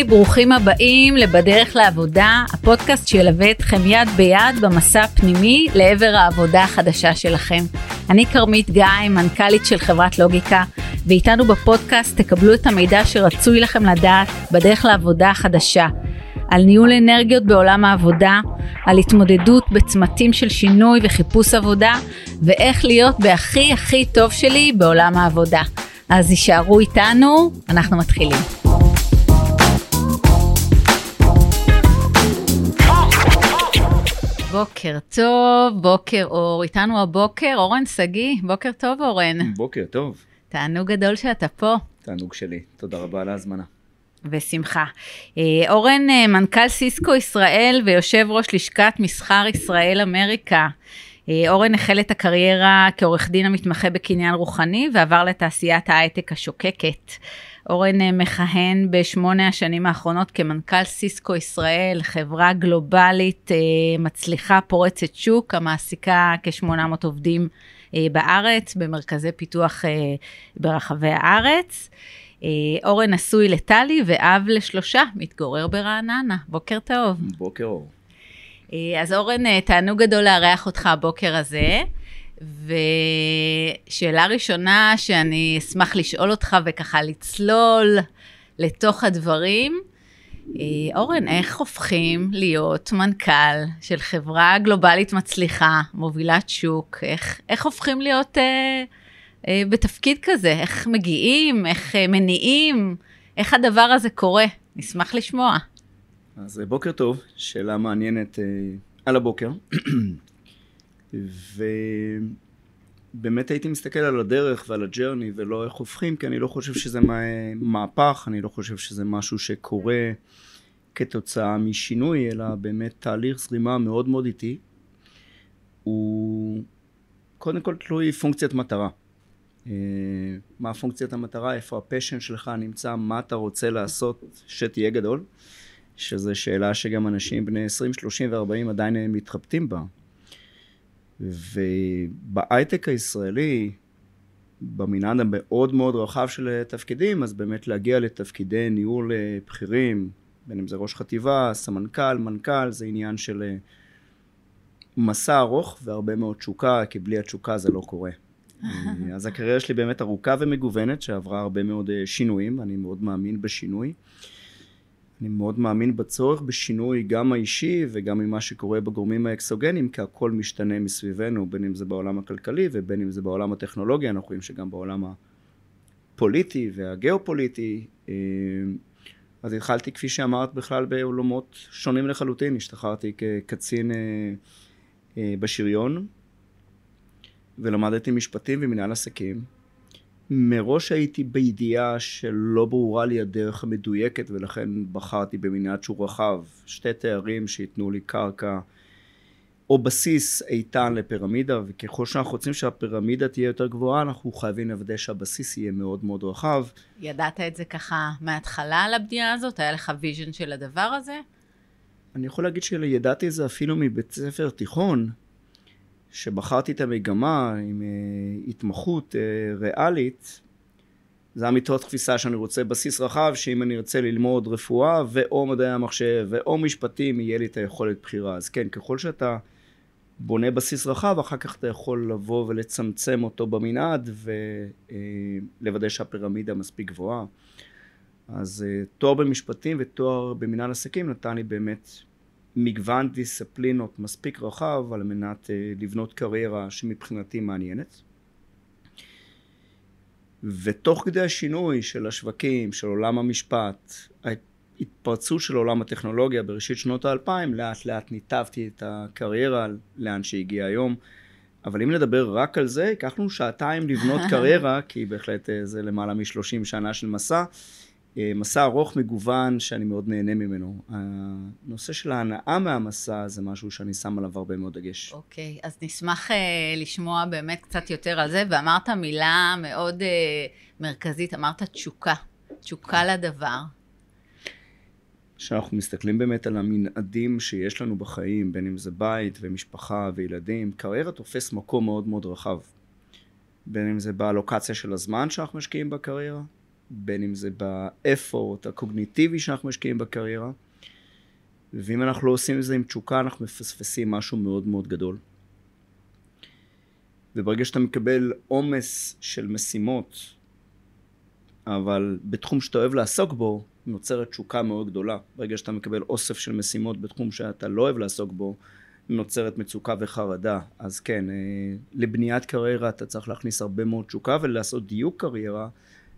היי, ברוכים הבאים ל"בדרך לעבודה", הפודקאסט שילווה אתכם יד ביד במסע הפנימי לעבר העבודה החדשה שלכם. אני כרמית גיא, מנכ"לית של חברת לוגיקה, ואיתנו בפודקאסט תקבלו את המידע שרצוי לכם לדעת בדרך לעבודה החדשה. על ניהול אנרגיות בעולם העבודה, על התמודדות בצמתים של שינוי וחיפוש עבודה, ואיך להיות בהכי הכי טוב שלי בעולם העבודה. אז יישארו איתנו, אנחנו מתחילים. בוקר טוב, בוקר אור, איתנו הבוקר אורן שגיא, בוקר טוב אורן. בוקר טוב. תענוג גדול שאתה פה. תענוג שלי, תודה רבה על ההזמנה. בשמחה. אה, אורן, אה, מנכ"ל סיסקו ישראל ויושב ראש לשכת מסחר ישראל אמריקה. אה, אורן החל את הקריירה כעורך דין המתמחה בקניין רוחני ועבר לתעשיית ההייטק השוקקת. אורן מכהן בשמונה השנים האחרונות כמנכ"ל סיסקו ישראל, חברה גלובלית מצליחה פורצת שוק, המעסיקה כ-800 עובדים בארץ, במרכזי פיתוח ברחבי הארץ. אה, אורן נשוי לטלי ואב לשלושה, מתגורר ברעננה. בוקר טוב. בוקר אור. אה, אז אורן, אה, תענוג גדול לארח אותך הבוקר הזה. ושאלה ראשונה שאני אשמח לשאול אותך וככה לצלול לתוך הדברים, אורן, איך הופכים להיות מנכ"ל של חברה גלובלית מצליחה, מובילת שוק? איך, איך הופכים להיות אה, אה, בתפקיד כזה? איך מגיעים? איך אה, מניעים? איך הדבר הזה קורה? נשמח לשמוע. אז אה, בוקר טוב, שאלה מעניינת על הבוקר. ובאמת הייתי מסתכל על הדרך ועל הג'רני ולא איך הופכים, כי אני לא חושב שזה מהפך, אני לא חושב שזה משהו שקורה כתוצאה משינוי, אלא באמת תהליך זרימה מאוד מאוד איטי. הוא קודם כל תלוי פונקציית מטרה. אה, מה פונקציית המטרה, איפה הפשן שלך נמצא, מה אתה רוצה לעשות שתהיה גדול, שזו שאלה שגם אנשים בני 20, 30 ו-40 עדיין מתחבטים בה. ובהייטק הישראלי, במנעד המאוד מאוד רחב של תפקידים, אז באמת להגיע לתפקידי ניהול אה, בכירים, בין אם זה ראש חטיבה, סמנכ"ל, מנכ"ל, זה עניין של אה, מסע ארוך והרבה מאוד תשוקה, כי בלי התשוקה זה לא קורה. אה, אז הקריירה שלי באמת ארוכה ומגוונת, שעברה הרבה מאוד שינויים, אני מאוד מאמין בשינוי. אני מאוד מאמין בצורך בשינוי גם האישי וגם ממה שקורה בגורמים האקסוגנים, כי הכל משתנה מסביבנו, בין אם זה בעולם הכלכלי ובין אם זה בעולם הטכנולוגי, אנחנו רואים שגם בעולם הפוליטי והגיאופוליטי. אה, אז התחלתי, כפי שאמרת, בכלל בעולמות שונים לחלוטין. השתחררתי כקצין בשריון, ולמדתי משפטים ומנהל עסקים. מראש הייתי בידיעה שלא ברורה לי הדרך המדויקת ולכן בחרתי במנעד שהוא רחב, שתי תארים שייתנו לי קרקע או בסיס איתן לפירמידה וככל שאנחנו רוצים שהפירמידה תהיה יותר גבוהה אנחנו חייבים לוודא שהבסיס יהיה מאוד מאוד רחב. ידעת את זה ככה מההתחלה על הבנייה הזאת? היה לך vision של הדבר הזה? אני יכול להגיד שידעתי את זה אפילו מבית ספר תיכון שבחרתי את המגמה עם uh, התמחות uh, ריאלית, זה היה מתוך תפיסה שאני רוצה בסיס רחב, שאם אני ארצה ללמוד רפואה ואו מדעי המחשב ואו משפטים, יהיה לי את היכולת בחירה. אז כן, ככל שאתה בונה בסיס רחב, אחר כך אתה יכול לבוא ולצמצם אותו במנעד ולוודא אה, שהפירמידה מספיק גבוהה. אז תואר במשפטים ותואר במנהל עסקים נתן לי באמת מגוון דיסציפלינות מספיק רחב על מנת אה, לבנות קריירה שמבחינתי מעניינת. ותוך כדי השינוי של השווקים, של עולם המשפט, ההתפרצות של עולם הטכנולוגיה בראשית שנות האלפיים, לאט לאט ניתבתי את הקריירה לאן שהגיע היום. אבל אם נדבר רק על זה, ייקח לנו שעתיים לבנות קריירה, כי בהחלט אה, זה למעלה משלושים שנה של מסע. אה, מסע ארוך מגוון שאני מאוד נהנה ממנו. הנושא של ההנאה מהמסע זה משהו שאני שם עליו הרבה מאוד דגש. אוקיי, okay, אז נשמח uh, לשמוע באמת קצת יותר על זה, ואמרת מילה מאוד uh, מרכזית, אמרת תשוקה, תשוקה לדבר. כשאנחנו מסתכלים באמת על המנעדים שיש לנו בחיים, בין אם זה בית ומשפחה וילדים, קריירה תופס מקום מאוד מאוד רחב. בין אם זה באלוקציה של הזמן שאנחנו משקיעים בקריירה, בין אם זה באפורט הקוגניטיבי שאנחנו משקיעים בקריירה, ואם אנחנו לא עושים את זה עם תשוקה, אנחנו מפספסים משהו מאוד מאוד גדול. וברגע שאתה מקבל עומס של משימות, אבל בתחום שאתה אוהב לעסוק בו, נוצרת תשוקה מאוד גדולה. ברגע שאתה מקבל אוסף של משימות בתחום שאתה לא אוהב לעסוק בו, נוצרת מצוקה וחרדה. אז כן, אה, לבניית קריירה אתה צריך להכניס הרבה מאוד תשוקה ולעשות דיוק קריירה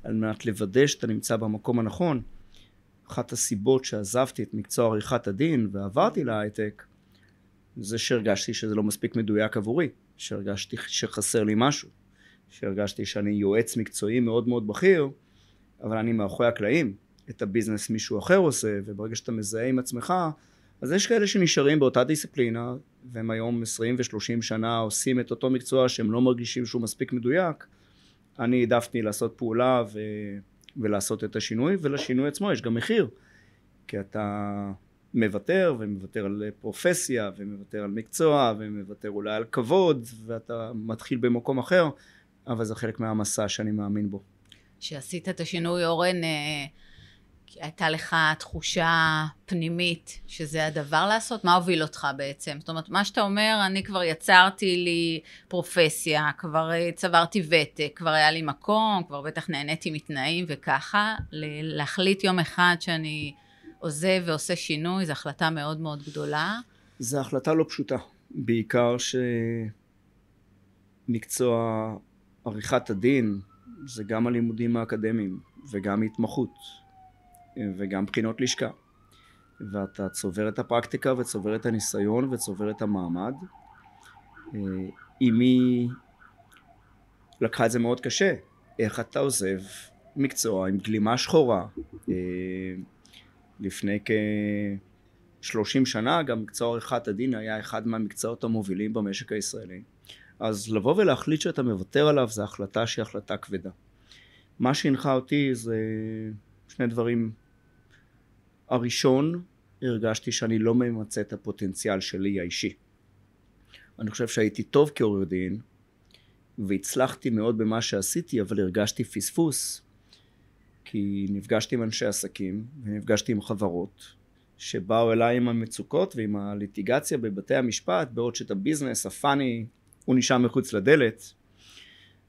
על מנת לוודא שאתה נמצא במקום הנכון. אחת הסיבות שעזבתי את מקצוע עריכת הדין ועברתי להייטק זה שהרגשתי שזה לא מספיק מדויק עבורי, שהרגשתי שחסר לי משהו, שהרגשתי שאני יועץ מקצועי מאוד מאוד בכיר, אבל אני מאחורי הקלעים, את הביזנס מישהו אחר עושה, וברגע שאתה מזהה עם עצמך, אז יש כאלה שנשארים באותה דיסציפלינה, והם היום 20 ו-30 שנה עושים את אותו מקצוע שהם לא מרגישים שהוא מספיק מדויק. אני העדפתי לעשות פעולה ו... ולעשות את השינוי, ולשינוי עצמו יש גם מחיר. כי אתה מוותר, ומוותר על פרופסיה, ומוותר על מקצוע, ומוותר אולי על כבוד, ואתה מתחיל במקום אחר, אבל זה חלק מהמסע שאני מאמין בו. כשעשית את השינוי, אורן, אה, הייתה לך תחושה פנימית שזה הדבר לעשות? מה הוביל אותך בעצם? זאת אומרת, מה שאתה אומר, אני כבר יצרתי לי פרופסיה, כבר אה, צברתי ותק, כבר היה לי מקום, כבר בטח נהניתי מתנאים וככה, להחליט יום אחד שאני עוזב ועושה שינוי, זו החלטה מאוד מאוד גדולה. זו החלטה לא פשוטה, בעיקר שמקצוע עריכת הדין זה גם הלימודים האקדמיים וגם התמחות וגם בחינות לשכה. ואתה צובר את הפרקטיקה וצובר את הניסיון וצובר את המעמד. אמי לקחה את זה מאוד קשה. איך אתה עוזב מקצוע עם גלימה שחורה אה, לפני כ-30 שנה גם מקצוע עריכת הדין היה אחד מהמקצועות המובילים במשק הישראלי. אז לבוא ולהחליט שאתה מוותר עליו זו החלטה שהיא החלטה כבדה. מה שהנחה אותי זה שני דברים הראשון, הרגשתי שאני לא ממצה את הפוטנציאל שלי האישי. אני חושב שהייתי טוב כעורר דין, והצלחתי מאוד במה שעשיתי, אבל הרגשתי פספוס, כי נפגשתי עם אנשי עסקים, ונפגשתי עם חברות, שבאו אליי עם המצוקות ועם הליטיגציה בבתי המשפט, בעוד שאת הביזנס, הפאני, הוא נשאר מחוץ לדלת.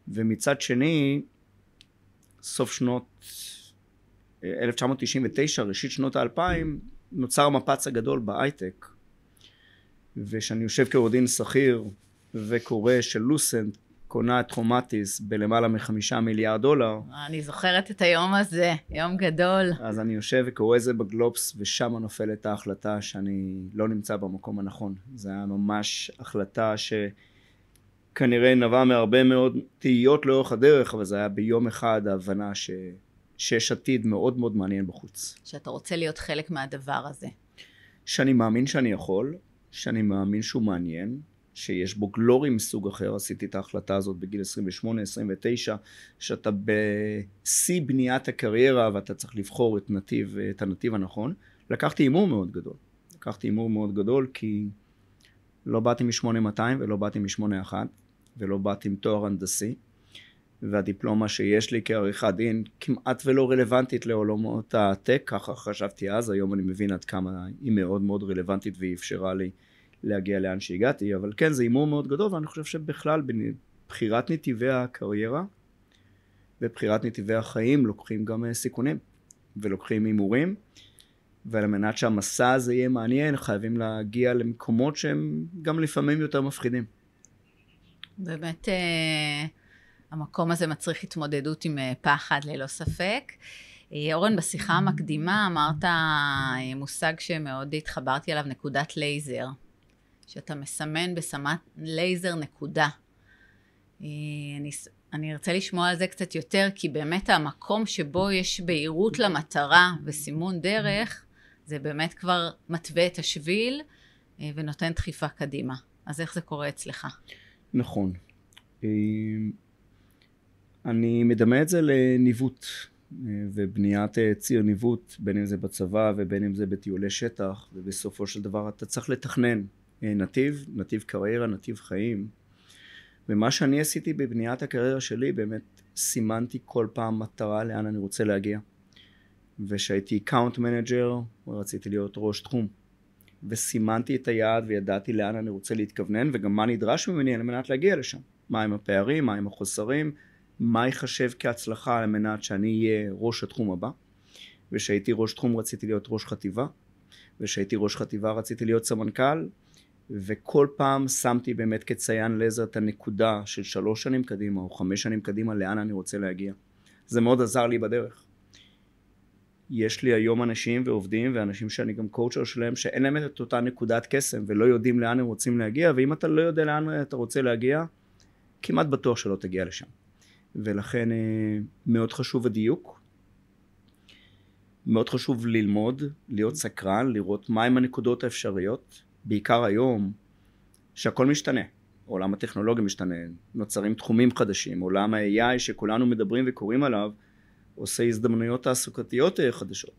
ומצד שני, סוף שנות 1999, ראשית שנות האלפיים, נוצר המפץ הגדול בהייטק. וכשאני יושב כעורך דין שכיר וקורא שלוסנט קונה את חומטיס בלמעלה מחמישה מיליארד דולר. אני זוכרת את היום הזה, יום גדול. אז אני יושב וקורא את זה בגלובס, ושם נופלת ההחלטה שאני לא נמצא במקום הנכון. זו הייתה ממש החלטה שכנראה נבעה מהרבה מאוד תהיות לאורך הדרך, אבל זה היה ביום אחד ההבנה ש... שיש עתיד מאוד מאוד מעניין בחוץ. שאתה רוצה להיות חלק מהדבר הזה. שאני מאמין שאני יכול, שאני מאמין שהוא מעניין, שיש בו גלורי מסוג אחר, עשיתי את ההחלטה הזאת בגיל 28-29, שאתה בשיא בניית הקריירה ואתה צריך לבחור את, נתיב, את הנתיב הנכון. לקחתי הימור מאוד גדול. לקחתי הימור מאוד גדול כי לא באתי מ-8200 ולא באתי מ-81 ולא באתי עם תואר הנדסי. והדיפלומה שיש לי כעריכת דין כמעט ולא רלוונטית לעולמות הטק, ככה חשבתי אז, היום אני מבין עד כמה היא מאוד מאוד רלוונטית והיא אפשרה לי להגיע לאן שהגעתי, אבל כן זה הימור מאוד גדול ואני חושב שבכלל בבחירת נתיבי הקריירה ובחירת נתיבי החיים לוקחים גם אה, סיכונים ולוקחים הימורים ועל מנת שהמסע הזה יהיה מעניין חייבים להגיע למקומות שהם גם לפעמים יותר מפחידים. באמת אה, המקום הזה מצריך התמודדות עם אה, פחד ללא ספק. אה, אורן, בשיחה המקדימה אמרת אה, מושג שמאוד התחברתי אליו, נקודת לייזר. שאתה מסמן בסמן לייזר נקודה. אני, אני ארצה לשמוע על זה קצת יותר, כי באמת המקום שבו יש בהירות למטרה וסימון דרך, זה באמת כבר מתווה את השביל ונותן דחיפה קדימה. אז איך זה קורה אצלך? נכון. אני מדמה את זה לניווט אה, ובניית אה, ציר ניווט בין אם זה בצבא ובין אם זה בטיולי שטח ובסופו של דבר אתה צריך לתכנן אה, נתיב, נתיב קריירה, נתיב חיים ומה שאני עשיתי בבניית הקריירה שלי, באמת סימנתי כל פעם מטרה לאן אני רוצה להגיע. וכשהייתי account manager, רציתי להיות ראש תחום. וסימנתי את היעד וידעתי לאן אני רוצה להתכוונן וגם מה נדרש ממני על מנת להגיע לשם. מהם הפערים, מהם החוסרים, מה ייחשב כהצלחה על מנת שאני אהיה ראש התחום הבא. וכשהייתי ראש תחום רציתי להיות ראש חטיבה, וכשהייתי ראש חטיבה רציתי להיות סמנכ"ל, וכל פעם שמתי באמת כציין לייזר את הנקודה של שלוש שנים קדימה או חמש שנים קדימה לאן אני רוצה להגיע. זה מאוד עזר לי בדרך. יש לי היום אנשים ועובדים ואנשים שאני גם קואוצ'ר שלהם שאין להם את אותה נקודת קסם ולא יודעים לאן הם רוצים להגיע ואם אתה לא יודע לאן אתה רוצה להגיע כמעט בטוח שלא תגיע לשם ולכן אה, מאוד חשוב הדיוק מאוד חשוב ללמוד, להיות סקרן, לראות מהם הנקודות האפשריות בעיקר היום שהכל משתנה עולם הטכנולוגיה משתנה, נוצרים תחומים חדשים, עולם ה-AI שכולנו מדברים וקוראים עליו עושה הזדמנויות תעסוקתיות אה, חדשות.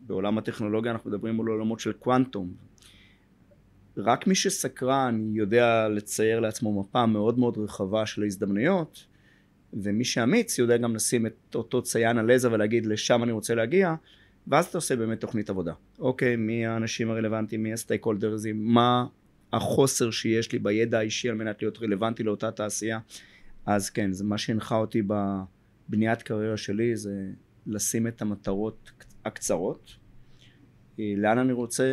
בעולם הטכנולוגיה אנחנו מדברים על עולמות של קוונטום. רק מי שסקרן יודע לצייר לעצמו מפה מאוד מאוד רחבה של ההזדמנויות, ומי שאמיץ יודע גם לשים את אותו ציין על עזר ולהגיד לשם אני רוצה להגיע, ואז אתה עושה באמת תוכנית עבודה. אוקיי, מי האנשים הרלוונטיים, מי הסטייק הולדרזים, מה החוסר שיש לי בידע האישי על מנת להיות רלוונטי לאותה תעשייה. אז כן, זה מה שהנחה אותי ב... בניית קריירה שלי זה לשים את המטרות הקצרות, אה, לאן אני רוצה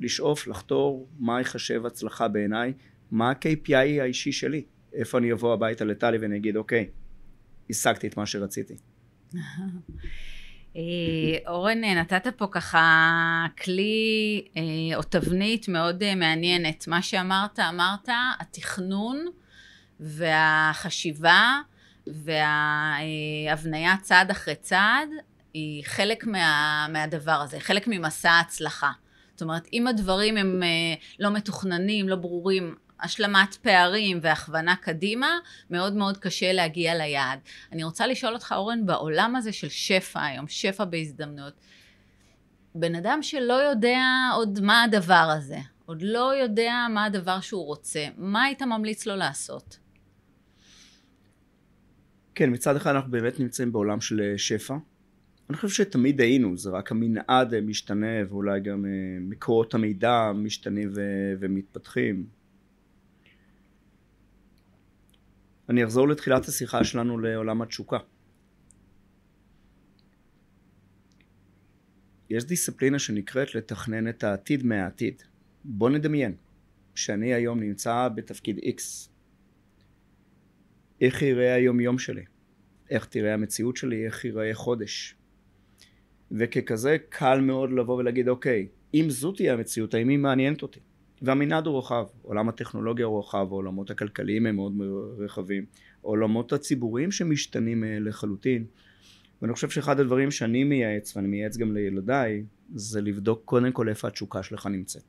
לשאוף, לחתור, מה ייחשב הצלחה בעיניי, מה ה-KPI האישי שלי, איפה אני אבוא הביתה לטלי ואני אגיד אוקיי, השגתי את מה שרציתי. אה, אורן, נתת פה ככה כלי אה, או תבנית מאוד מעניינת. מה שאמרת, אמרת, התכנון והחשיבה וההבניה צעד אחרי צעד היא חלק מה, מהדבר הזה, חלק ממסע ההצלחה. זאת אומרת, אם הדברים הם אה, לא מתוכננים, לא ברורים, השלמת פערים והכוונה קדימה, מאוד מאוד קשה להגיע ליעד. אני רוצה לשאול אותך, אורן, בעולם הזה של שפע היום, שפע בהזדמנויות, בן אדם שלא יודע עוד מה הדבר הזה, עוד לא יודע מה הדבר שהוא רוצה, מה היית ממליץ לו לעשות? כן, מצד אחד אנחנו באמת נמצאים בעולם של אה, שפע. אני חושב שתמיד היינו, זה רק המנעד אה, משתנה ואולי גם אה, מקורות המידע משתנים ומתפתחים. אני אחזור לתחילת השיחה שלנו לעולם התשוקה. יש דיסציפלינה שנקראת לתכנן את העתיד מהעתיד. בוא נדמיין שאני היום נמצא בתפקיד X איך ייראה היום יום שלי, איך תראה המציאות שלי, איך ייראה חודש. וככזה קל מאוד לבוא ולהגיד אוקיי, אם זו תהיה המציאות, האם היא מעניינת אותי? והמנעד הוא רחב, עולם הטכנולוגיה הוא רחב, העולמות הכלכליים הם מאוד רחבים, העולמות הציבוריים שמשתנים אה, לחלוטין. ואני חושב שאחד הדברים שאני מייעץ, ואני מייעץ גם לילדיי, זה לבדוק קודם כל איפה התשוקה שלך נמצאת.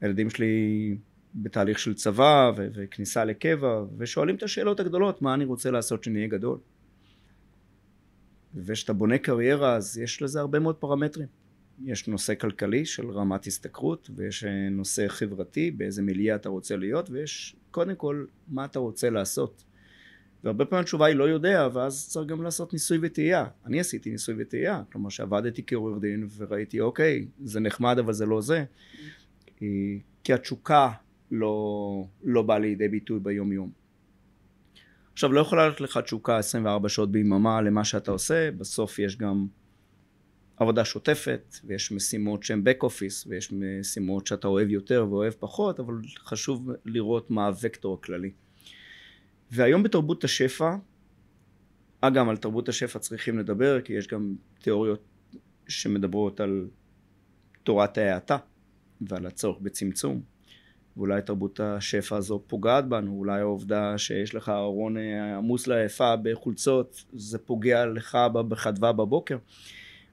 הילדים שלי בתהליך של צבא ו- וכניסה לקבע ושואלים את השאלות הגדולות מה אני רוצה לעשות שאני אהיה גדול וכשאתה בונה קריירה אז יש לזה הרבה מאוד פרמטרים יש נושא כלכלי של רמת השתכרות ויש אה, נושא חברתי באיזה מיליה אתה רוצה להיות ויש קודם כל מה אתה רוצה לעשות. והרבה פעמים התשובה היא לא יודע ואז צריך גם לעשות ניסוי וטעייה. אני עשיתי ניסוי וטעייה כלומר שעבדתי כעורך דין וראיתי אוקיי זה נחמד אבל זה לא זה. כי התשוקה לא, לא בא לידי ביטוי ביום יום. עכשיו לא יכולה ללכת לך תשוקה 24 שעות ביממה למה שאתה עושה, בסוף יש גם עבודה שוטפת ויש משימות שהן back office ויש משימות שאתה אוהב יותר ואוהב פחות אבל חשוב לראות מה הוקטור הכללי. והיום בתרבות השפע, אגב על תרבות השפע צריכים לדבר כי יש גם תיאוריות שמדברות על תורת ההאטה ועל הצורך בצמצום ואולי תרבות השפע הזו פוגעת בנו, אולי העובדה שיש לך ארון אה, עמוס לעייפה בחולצות, זה פוגע לך בחדווה בבוקר.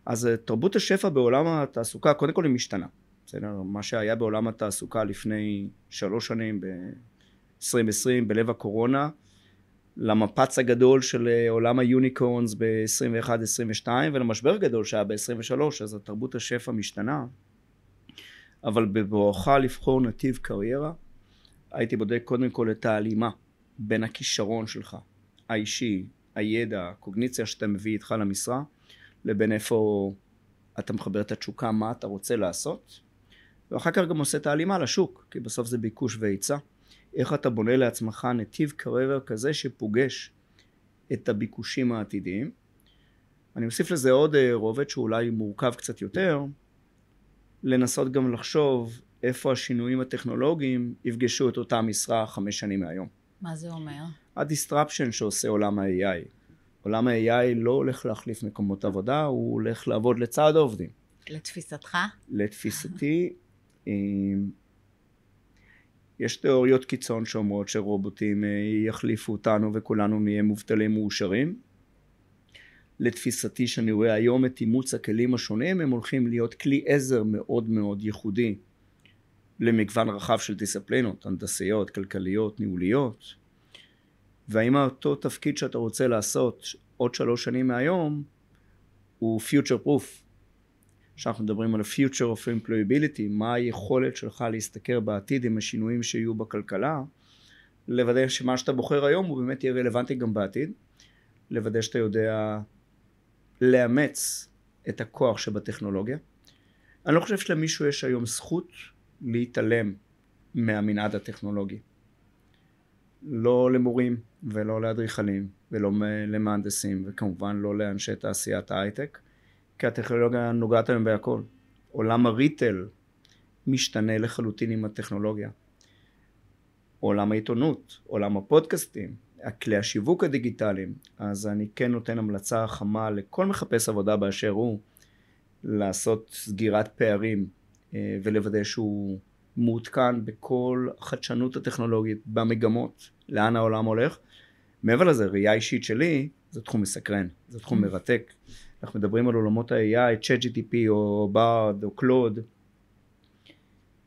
אז אה, תרבות השפע בעולם התעסוקה, קודם כל היא משתנה. בסדר? מה שהיה בעולם התעסוקה לפני שלוש שנים, ב-2020, בלב הקורונה, למפץ הגדול של אה, עולם היוניקורנס ב-21-22 ולמשבר גדול שהיה ב-23, אז התרבות השפע משתנה. אבל בבואך לבחור נתיב קריירה, הייתי בודק קודם כל את ההלימה בין הכישרון שלך, האישי, הידע, הקוגניציה שאתה מביא איתך למשרה, לבין איפה אתה מחבר את התשוקה, מה אתה רוצה לעשות, ואחר כך גם עושה את ההלימה לשוק, כי בסוף זה ביקוש והיצע. איך אתה בונה לעצמך נתיב קריירה כזה שפוגש את הביקושים העתידיים. אני אוסיף לזה עוד אה, רובד שאולי מורכב קצת יותר, לנסות גם לחשוב איפה השינויים הטכנולוגיים יפגשו את אותה משרה חמש שנים מהיום. מה זה אומר? ה disruption שעושה עולם ה-AI. עולם ה-AI לא הולך להחליף מקומות עבודה, הוא הולך לעבוד לצד העובדים. לתפיסתך? לתפיסתי, אה, יש תיאוריות קיצון שאומרות שרובוטים אה, יחליפו אותנו וכולנו נהיה מובטלים מאושרים. לתפיסתי שאני רואה היום את אימוץ הכלים השונים הם הולכים להיות כלי עזר מאוד מאוד ייחודי למגוון רחב של דיסציפלינות, הנדסיות, כלכליות, ניהוליות והאם אותו תפקיד שאתה רוצה לעשות עוד שלוש שנים מהיום הוא future proof כשאנחנו מדברים על ה-future of employability, מה היכולת שלך להסתכל בעתיד עם השינויים שיהיו בכלכלה, לוודא שמה שאתה בוחר היום הוא באמת יהיה רלוונטי גם בעתיד, לוודא שאתה יודע לאמץ את הכוח שבטכנולוגיה. אני לא חושב שלמישהו יש היום זכות להתעלם מהמנעד הטכנולוגי. לא למורים ולא לאדריכלים ולא למהנדסים וכמובן לא לאנשי תעשיית ההייטק. כי הטכנולוגיה נוגעת היום בהכל. עולם הריטל משתנה לחלוטין עם הטכנולוגיה. עולם העיתונות, עולם הפודקאסטים, כלי השיווק הדיגיטליים, אז אני כן נותן המלצה חמה לכל מחפש עבודה באשר הוא, לעשות סגירת פערים אה, ולוודא שהוא מעודכן בכל החדשנות הטכנולוגית, במגמות, לאן העולם הולך. מעבר לזה, ראייה אישית שלי, זה תחום מסקרן, זה תחום mm. מרתק. אנחנו מדברים על עולמות ה-AI, ChatGTP או BARD או קלוד.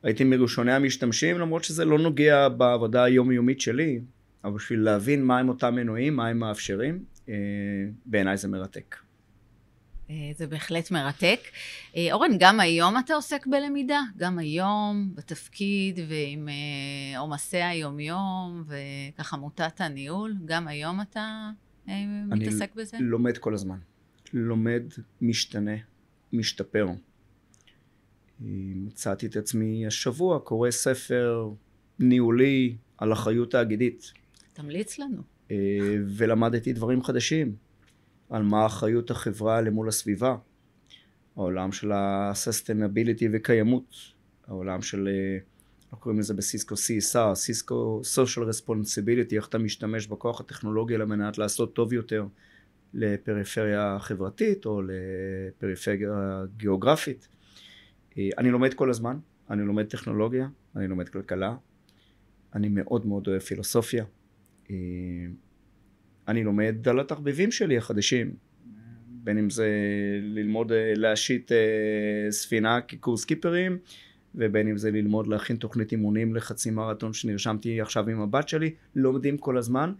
הייתי מראשוני המשתמשים למרות שזה לא נוגע בעבודה היומיומית שלי, אבל בשביל להבין מהם אותם מנועים, מה הם מאפשרים, אה, בעיניי זה מרתק. אה, זה בהחלט מרתק. אה, אורן, גם היום אתה עוסק בלמידה? גם היום, בתפקיד ועם עומסי היומיום וככה מוטת הניהול? גם היום אתה מתעסק בזה? אני לומד כל הזמן. לומד, משתנה, משתפר. מצאתי את עצמי השבוע קורא ספר ניהולי על אחריות תאגידית. תמליץ לנו. אה, ולמדתי דברים חדשים על מה אחריות החברה למול הסביבה, העולם של ה-sustainability וקיימות, העולם של, אה, אנחנו קוראים לזה בסיסקו CSR, סיסקו social responsibility, איך אתה משתמש בכוח הטכנולוגי על מנת לעשות טוב יותר. לפריפריה חברתית או לפריפריה גיאוגרפית. אה, אני לומד כל הזמן, אני לומד טכנולוגיה, אני לומד כלכלה, אני מאוד מאוד אוהב פילוסופיה. אה, אני לומד על התחביבים שלי החדשים, בין אם זה ללמוד אה, להשיט ספינה כקורס קיפרים, ובין אם זה ללמוד להכין תוכנית אימונים לחצי מרתון שנרשמתי עכשיו עם הבת שלי, לומדים כל הזמן.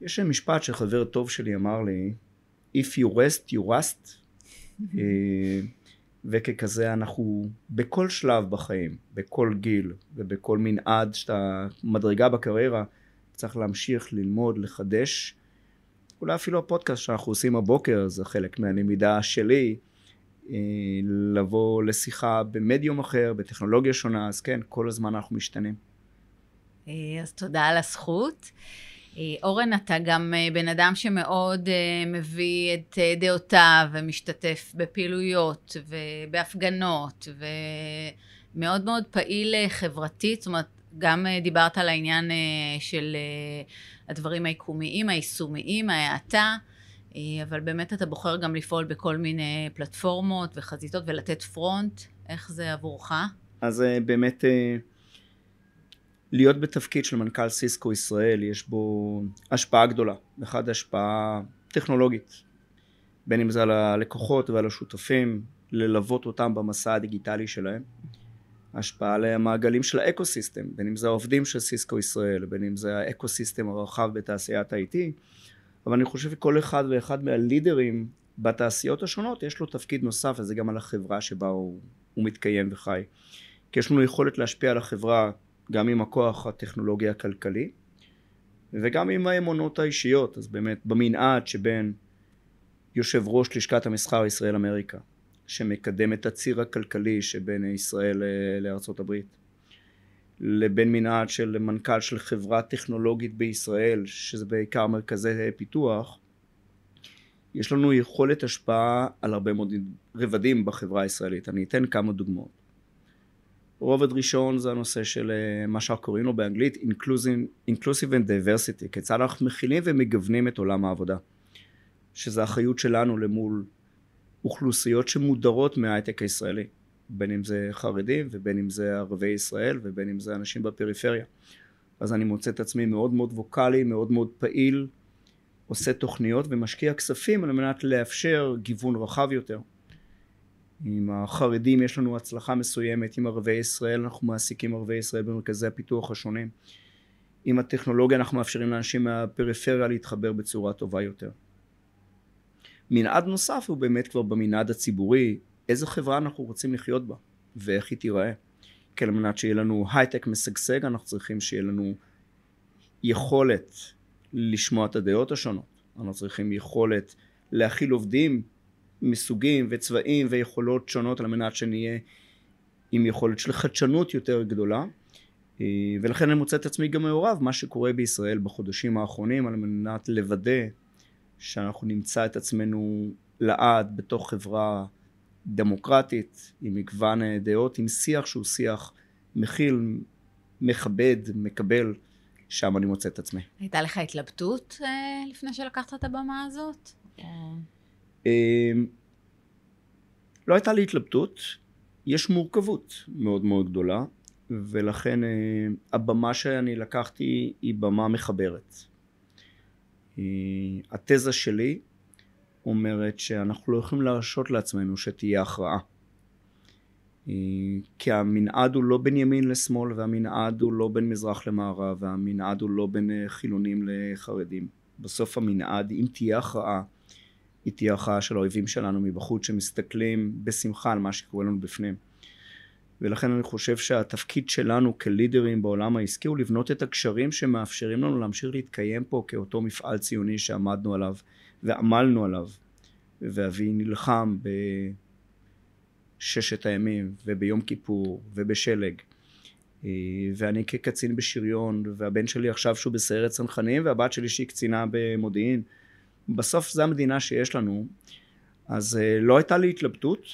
יש משפט שחבר טוב שלי אמר לי, If you rest, you rust, אה, וככזה אנחנו בכל שלב בחיים, בכל גיל ובכל מנעד שאתה מדרגה בקריירה, צריך להמשיך ללמוד, לחדש. אולי אפילו הפודקאסט שאנחנו עושים הבוקר זה חלק מהלמידה שלי, אה, לבוא לשיחה במדיום אחר, בטכנולוגיה שונה, אז כן, כל הזמן אנחנו משתנים. אה, אז תודה על הזכות. אה, אורן, אתה גם בן אדם שמאוד מביא את דעותיו ומשתתף בפעילויות ובהפגנות ומאוד מאוד פעיל חברתית, זאת אומרת, גם דיברת על העניין של הדברים היקומיים, היישומיים, ההאטה, אבל באמת אתה בוחר גם לפעול בכל מיני פלטפורמות וחזיתות ולתת פרונט, איך זה עבורך? אז באמת להיות בתפקיד של מנכ"ל סיסקו ישראל יש בו השפעה גדולה, אחד השפעה טכנולוגית, בין אם זה על הלקוחות ועל השותפים, ללוות אותם במסע הדיגיטלי שלהם, השפעה על המעגלים של ה ecosystem, בין אם זה העובדים של סיסקו ישראל, בין אם זה ה ecosystem הרחב בתעשיית ה-IT, אבל אני חושב שכל אחד ואחד מהלידרים בתעשיות השונות יש לו תפקיד נוסף וזה גם על החברה שבה הוא, הוא מתקיים וחי. כי יש לנו יכולת להשפיע על החברה גם עם הכוח הטכנולוגי הכלכלי וגם עם האמונות האישיות, אז באמת במנעד שבין יושב ראש לשכת המסחר ישראל אמריקה, שמקדם את הציר הכלכלי שבין ישראל לארצות הברית, לבין מנעד של מנכ"ל של חברה טכנולוגית בישראל, שזה בעיקר מרכזי פיתוח, יש לנו יכולת השפעה על הרבה מאוד רבדים בחברה הישראלית. אני אתן כמה דוגמאות. רובד ראשון זה הנושא של אה, מה שאנחנו קוראים לו באנגלית Inclusive, Inclusive and Diversity, כיצד אנחנו מכילים ומגוונים את עולם העבודה, שזה אחריות שלנו למול אוכלוסיות שמודרות מההייטק הישראלי, בין אם זה חרדים ובין אם זה ערבי ישראל ובין אם זה אנשים בפריפריה. אז אני מוצא את עצמי מאוד מאוד ווקאלי, מאוד מאוד פעיל, עושה תוכניות ומשקיע כספים על מנת לאפשר גיוון רחב יותר. עם החרדים יש לנו הצלחה מסוימת, עם ערבי ישראל אנחנו מעסיקים ערבי ישראל במרכזי הפיתוח השונים. עם הטכנולוגיה אנחנו מאפשרים לאנשים מהפריפריה להתחבר בצורה טובה יותר. מנעד נוסף הוא באמת כבר במנעד הציבורי, איזה חברה אנחנו רוצים לחיות בה ואיך היא תיראה. כי על מנת שיהיה לנו הייטק משגשג אנחנו צריכים שיהיה לנו יכולת לשמוע את הדעות השונות, אנחנו צריכים יכולת להכיל עובדים מסוגים וצבעים ויכולות שונות על מנת שנהיה עם יכולת של חדשנות יותר גדולה אה, ולכן אני מוצא את עצמי גם מעורב מה שקורה בישראל בחודשים האחרונים על מנת לוודא שאנחנו נמצא את עצמנו לעד בתוך חברה דמוקרטית עם מגוון דעות עם שיח שהוא שיח מכיל מכבד מקבל שם אני מוצא את עצמי. הייתה לך התלבטות אה, לפני שלקחת את הבמה הזאת? אמ, לא הייתה לי התלבטות, יש מורכבות מאוד מאוד גדולה ולכן אה, הבמה שאני לקחתי היא במה מחברת. אה, התזה שלי אומרת שאנחנו לא יכולים להרשות לעצמנו שתהיה הכרעה. אה, כי המנעד הוא לא בין ימין לשמאל והמנעד הוא לא בין מזרח למערב והמנעד הוא לא בין חילונים לחרדים. בסוף המנעד, אם תהיה הכרעה, היא תהיה הכרעה של האויבים שלנו מבחוץ שמסתכלים בשמחה על מה שקורה לנו בפנים. ולכן אני חושב שהתפקיד שלנו כלידרים בעולם העסקי הוא לבנות את הקשרים שמאפשרים לנו להמשיך להתקיים פה כאותו מפעל ציוני שעמדנו עליו ועמלנו עליו. ואבי נלחם בששת הימים וביום כיפור ובשלג. אה, ואני כקצין בשריון והבן שלי עכשיו שהוא בסיירת צנחנים והבת שלי שהיא קצינה במודיעין בסוף זו המדינה שיש לנו, אז אה, לא הייתה לי התלבטות,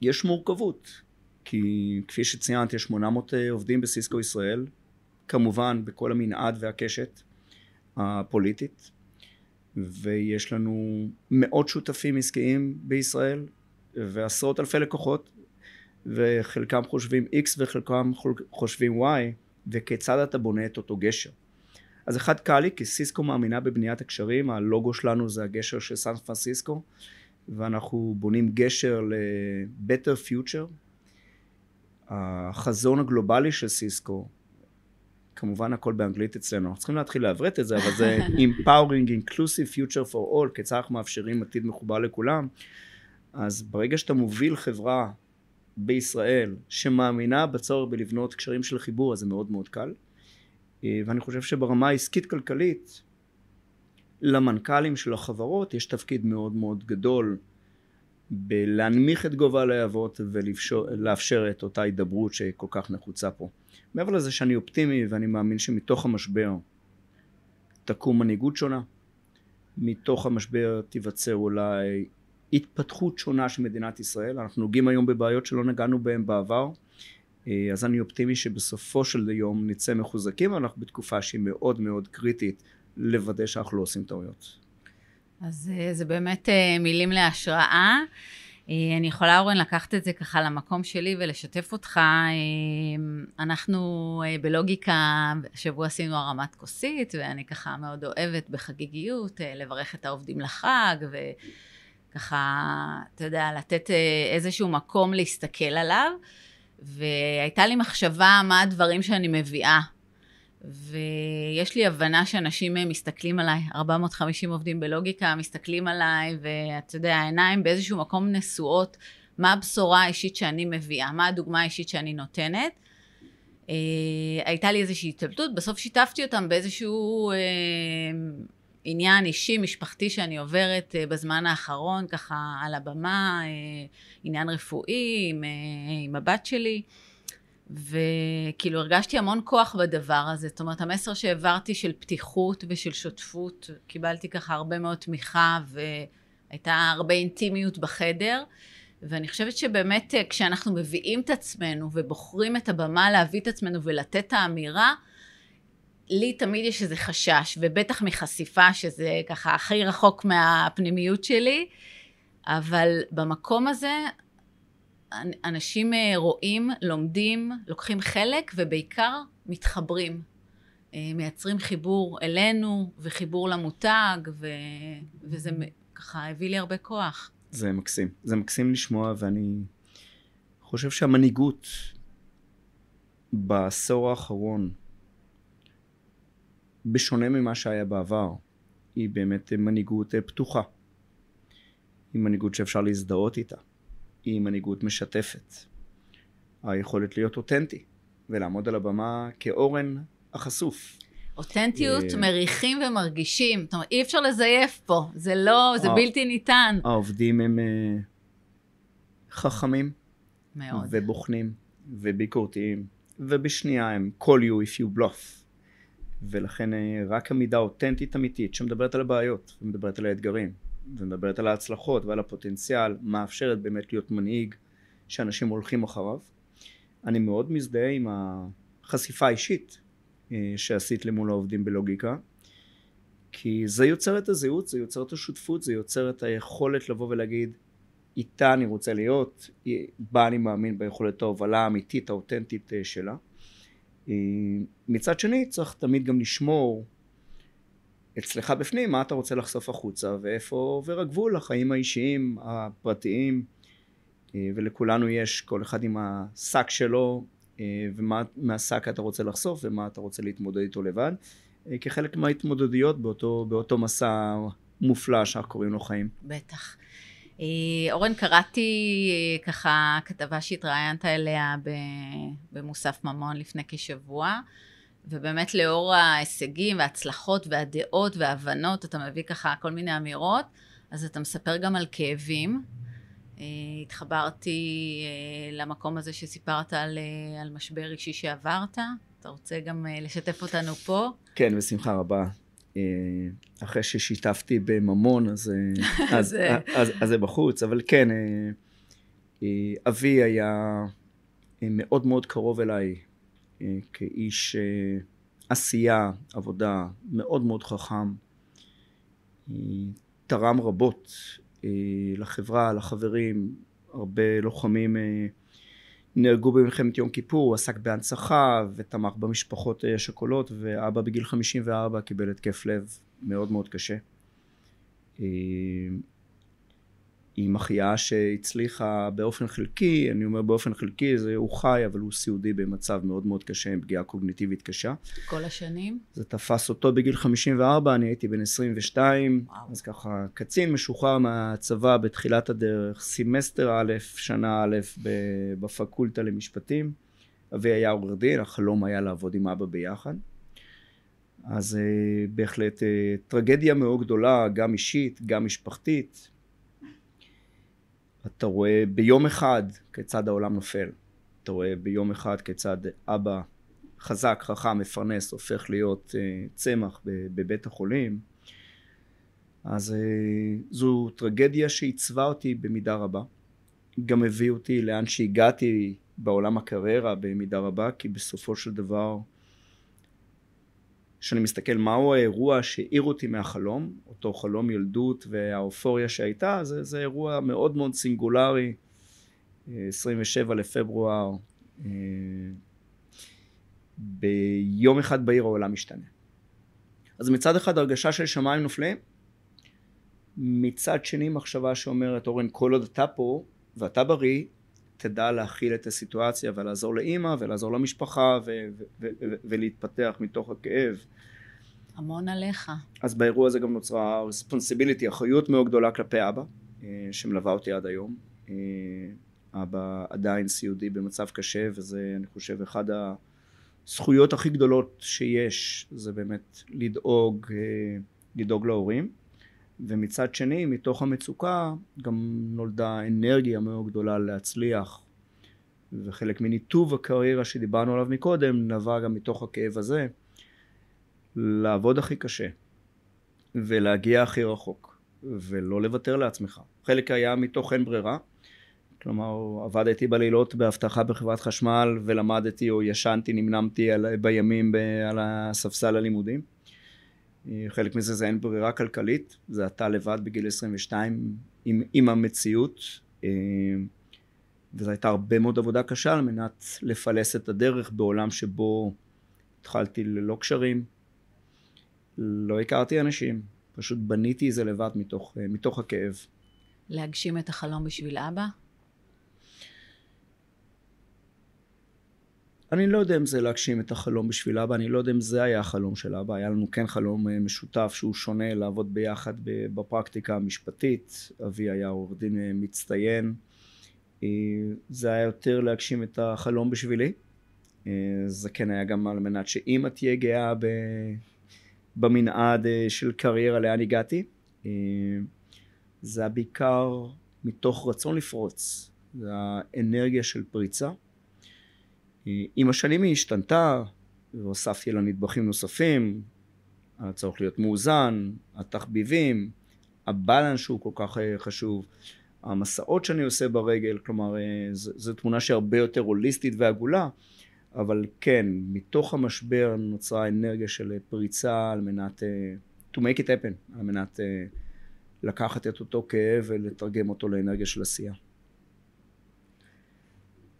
יש מורכבות, כי כפי שציינת יש 800 אה, עובדים בסיסקו ישראל, כמובן בכל המנעד והקשת הפוליטית, ויש לנו מאות שותפים עסקיים בישראל ועשרות אלפי לקוחות וחלקם חושבים X וחלקם חושבים Y וכיצד אתה בונה את אותו גשר אז אחד קל לי, כי סיסקו מאמינה בבניית הקשרים, הלוגו שלנו זה הגשר של סן פרנסיסקו, ואנחנו בונים גשר ל-Better Future. החזון הגלובלי של סיסקו, כמובן הכל באנגלית אצלנו, אנחנו צריכים להתחיל לעברת את זה, אבל זה Empowering Inclusive Future for All, כיצד אנחנו מאפשרים עתיד מחובר לכולם. אז ברגע שאתה מוביל חברה בישראל שמאמינה בצורך בלבנות קשרים של חיבור, אז זה מאוד מאוד קל. אה, ואני חושב שברמה העסקית כלכלית למנכ"לים של החברות יש תפקיד מאוד מאוד גדול בלהנמיך את גובה הלהבות ולאפשר את אותה הידברות שכל כך נחוצה פה. מעבר לזה שאני אופטימי ואני מאמין שמתוך המשבר תקום מנהיגות שונה, מתוך המשבר תיווצר אולי התפתחות שונה של מדינת ישראל, אנחנו נוגעים היום בבעיות שלא נגענו בהן בעבר אה, אז אני אופטימי שבסופו של יום נצא מחוזקים, אנחנו בתקופה שהיא מאוד מאוד קריטית לוודא שאנחנו לא עושים טעויות. אז אה, זה באמת אה, מילים להשראה. אני יכולה, אורן, לקחת את זה ככה למקום שלי ולשתף אותך. אנחנו בלוגיקה, השבוע עשינו הרמת כוסית, ואני ככה מאוד אוהבת בחגיגיות לברך את העובדים לחג, וככה, אתה יודע, לתת איזשהו מקום להסתכל עליו. והייתה לי מחשבה מה הדברים שאני מביאה. ויש לי הבנה שאנשים מסתכלים עליי, 450 עובדים בלוגיקה מסתכלים עליי, ואתה יודע, העיניים באיזשהו מקום נשואות, מה הבשורה האישית שאני מביאה, מה הדוגמה האישית שאני נותנת. אה, הייתה לי איזושהי התלבטות, בסוף שיתפתי אותם באיזשהו אה, עניין אישי, משפחתי שאני עוברת אה, בזמן האחרון, ככה על הבמה, אה, עניין רפואי עם, אה, עם הבת שלי. וכאילו הרגשתי המון כוח בדבר הזה, זאת אומרת המסר שהעברתי של פתיחות ושל שותפות, קיבלתי ככה הרבה מאוד תמיכה והייתה הרבה אינטימיות בחדר, ואני חושבת שבאמת אה, כשאנחנו מביאים את עצמנו ובוחרים את הבמה להביא את עצמנו ולתת את האמירה, לי תמיד יש איזה חשש, ובטח מחשיפה שזה ככה הכי רחוק מהפנימיות שלי, אבל במקום הזה אנשים אה, רואים, לומדים, לוקחים חלק ובעיקר מתחברים. אה, מייצרים חיבור אלינו וחיבור למותג, ו... וזה ככה הביא לי הרבה כוח. זה מקסים. זה מקסים לשמוע, ואני חושב שהמנהיגות בעשור האחרון, בשונה ממה שהיה בעבר, היא באמת מנהיגות אה, פתוחה. היא מנהיגות שאפשר להזדהות איתה. היא מנהיגות משתפת. היכולת להיות אותנטי ולעמוד על הבמה כאורן החשוף. אותנטיות אה, מריחים ומרגישים, זאת אומרת אי אפשר לזייף פה, זה לא, זה בלתי ניתן. העובדים הם אה, חכמים. מאוד. ובוחנים וביקורתיים, ובשנייה הם call you if you bluff. ולכן אה, רק עמידה אותנטית אמיתית שמדברת על הבעיות ומדברת על האתגרים ומדברת על ההצלחות ועל הפוטנציאל, מאפשרת באמת להיות מנהיג שאנשים הולכים אחריו. אני מאוד מזדהה עם החשיפה האישית אה, שעשית למול העובדים בלוגיקה, כי זה יוצר את הזהות, זה יוצר את השותפות, זה יוצר את היכולת לבוא ולהגיד איתה אני רוצה להיות, בה אני מאמין ביכולת ההובלה האמיתית, האותנטית אה, שלה. אה, מצד שני צריך תמיד גם לשמור אצלך בפנים מה אתה רוצה לחשוף החוצה ואיפה עובר הגבול לחיים האישיים הפרטיים אה, ולכולנו יש כל אחד עם השק שלו אה, ומה מהשק אתה רוצה לחשוף ומה אתה רוצה להתמודד איתו לבד אה, כחלק מההתמודדויות באותו, באותו מסע מופלא שאנחנו קוראים לו חיים. בטח. אורן, קראתי ככה כתבה שהתראיינת אליה במוסף ממון לפני כשבוע. ובאמת לאור ההישגים וההצלחות והדעות וההבנות, אתה מביא ככה כל מיני אמירות, אז אתה מספר גם על כאבים. אה, התחברתי אה, למקום הזה שסיפרת על, אה, על משבר אישי שעברת. אתה רוצה גם לשתף אותנו פה? כן, בשמחה רבה. אחרי ששיתפתי בממון, אז, אז, אז, אז, אז זה בחוץ, אבל כן, אבי היה מאוד מאוד קרוב אליי כאיש אה, עשייה, עבודה, מאוד מאוד חכם, אה, תרם רבות לחברה, לחברים, הרבה לוחמים נהרגו במלחמת יום כיפור, הוא עסק בהנצחה ותמך במשפחות השכולות ואבא בגיל 54 קיבל התקף לב מאוד מאוד קשה עם החייאה שהצליחה באופן חלקי, אני אומר באופן חלקי, זה הוא חי, אבל הוא סיעודי במצב מאוד מאוד קשה, עם פגיעה קוגניטיבית קשה. כל השנים? זה תפס אותו בגיל 54, אני הייתי בן 22, וואו. אז ככה, קצין משוחרר מהצבא בתחילת הדרך, סמסטר א', שנה א', בפקולטה למשפטים. אבי היה עורך דין, החלום היה לעבוד עם אבא ביחד. אז אה, בהחלט אה, טרגדיה מאוד גדולה, גם אישית, גם משפחתית. אתה רואה ביום אחד כיצד העולם נופל. אתה רואה ביום אחד כיצד אבא חזק, חכם, מפרנס, הופך להיות uh, צמח בבית החולים. אז uh, זו טרגדיה שעיצבה אותי במידה רבה. גם הביא אותי לאן שהגעתי בעולם הקריירה במידה רבה, כי בסופו של דבר כשאני מסתכל מהו האירוע שהעיר אותי מהחלום, אותו חלום ילדות והאופוריה שהייתה, זה, זה אירוע מאוד מאוד סינגולרי, 27 לפברואר, אה, ביום אחד בעיר העולם משתנה. אז מצד אחד הרגשה של שמיים נופלים, מצד שני מחשבה שאומרת אורן כל עוד אתה פה ואתה בריא תדע להכיל את הסיטואציה ולעזור לאימא ולעזור למשפחה ו- ו- ו- ולהתפתח מתוך הכאב. המון עליך. אז באירוע הזה גם נוצרה רספונסיביליטי, אחריות מאוד גדולה כלפי אבא, אה, שמלווה אותי עד היום. אה, אבא עדיין סיעודי במצב קשה, וזה אני חושב אחד הזכויות הכי גדולות שיש זה באמת לדאוג, אה, לדאוג להורים ומצד שני מתוך המצוקה גם נולדה אנרגיה מאוד גדולה להצליח. וחלק מניתוב הקריירה שדיברנו עליו מקודם נבע גם מתוך הכאב הזה לעבוד הכי קשה ולהגיע הכי רחוק ולא לוותר לעצמך. חלק היה מתוך אין ברירה. כלומר עבדתי בלילות באבטחה בחברת חשמל ולמדתי או ישנתי נמנמתי על, בימים ב, על הספסל הלימודים חלק מזה זה אין ברירה כלכלית זה אתה לבד בגיל 22 עם, עם המציאות וזו הייתה הרבה מאוד עבודה קשה על מנת לפלס את הדרך בעולם שבו התחלתי ללא קשרים לא הכרתי אנשים פשוט בניתי את זה לבד מתוך, מתוך הכאב להגשים את החלום בשביל אבא? אני לא יודע אם זה להגשים את החלום בשביל אבא, אני לא יודע אם זה היה החלום של אבא, היה לנו כן חלום אה, משותף שהוא שונה לעבוד ביחד בפרקטיקה המשפטית, אבי היה עורך דין אה, מצטיין, אה, זה היה יותר להגשים את החלום בשבילי, זה כן היה גם על מנת שאימא תהיה גאה במנעד של קריירה לאן הגעתי, זה היה בעיקר מתוך רצון לפרוץ, זה האנרגיה של פריצה עם השנים היא השתנתה והוספתי לה נדבכים נוספים, הצורך להיות מאוזן, התחביבים, הבלנס שהוא כל כך אה, חשוב, המסעות שאני עושה ברגל, כלומר אה, זו תמונה שהרבה יותר הוליסטית ועגולה, אבל כן, מתוך המשבר נוצרה אנרגיה של פריצה על מנת אה, to make it happen, על מנת לקחת את אותו כאב ולתרגם אותו לאנרגיה של עשייה.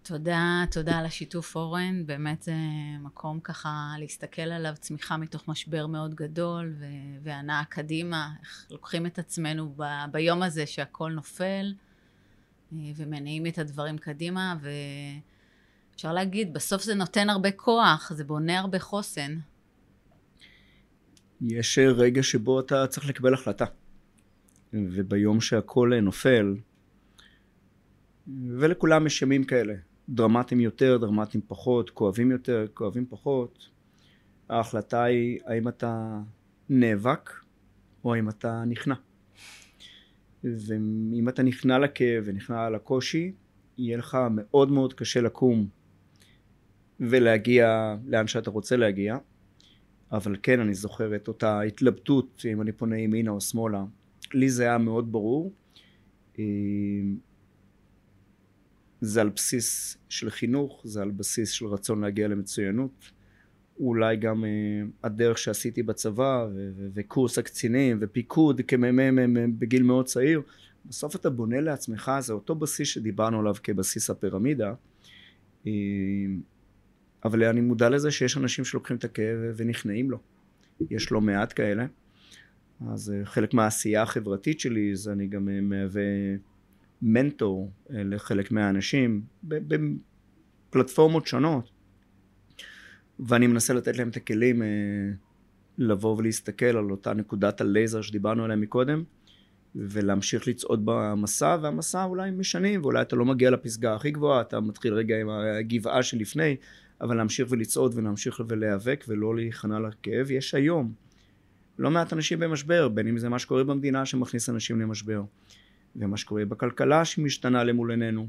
תודה, תודה על השיתוף אורן, באמת זה מקום ככה להסתכל עליו, צמיחה מתוך משבר מאוד גדול והנאה קדימה, איך לוקחים את עצמנו ב- ביום הזה שהכל נופל אה, ומניעים את הדברים קדימה ואפשר להגיד, בסוף זה נותן הרבה כוח, זה בונה הרבה חוסן. יש רגע שבו אתה צריך לקבל החלטה. וביום שהכל נופל ולכולם יש ימים כאלה דרמטיים יותר, דרמטיים פחות, כואבים יותר, כואבים פחות. ההחלטה היא האם אתה נאבק או האם אתה נכנע. ואם אתה נכנע לכאב ונכנע לקושי, יהיה לך מאוד מאוד קשה לקום ולהגיע לאן שאתה רוצה להגיע. אבל כן, אני זוכר את אותה התלבטות, אם אני פונה ימינה או שמאלה. לי זה היה מאוד ברור. זה על בסיס של חינוך, זה על בסיס של רצון להגיע למצוינות. אולי גם uh, הדרך שעשיתי בצבא ו- ו- וקורס הקצינים ופיקוד כמ"מ בגיל מאוד צעיר בסוף אתה בונה לעצמך זה אותו בסיס שדיברנו עליו כבסיס הפירמידה אה, אבל אני מודע לזה שיש אנשים שלוקחים את הכאב ונכנעים לו יש לא מעט כאלה אז uh, חלק מהעשייה החברתית שלי זה אני גם מהווה מנטור אה, לחלק מהאנשים בפלטפורמות שונות. ואני מנסה לתת להם את הכלים אה, לבוא ולהסתכל על אותה נקודת הלייזר שדיברנו עליה מקודם ולהמשיך לצעוד במסע והמסע אולי משנים ואולי אתה לא מגיע לפסגה הכי גבוהה אתה מתחיל רגע עם הגבעה שלפני אבל להמשיך ולצעוד ולהמשיך ולהיאבק ולא להיכנע לכאב יש היום. לא מעט אנשים במשבר בין אם זה מה שקורה במדינה שמכניס אנשים למשבר ומה שקורה בכלכלה שמשתנה למול עינינו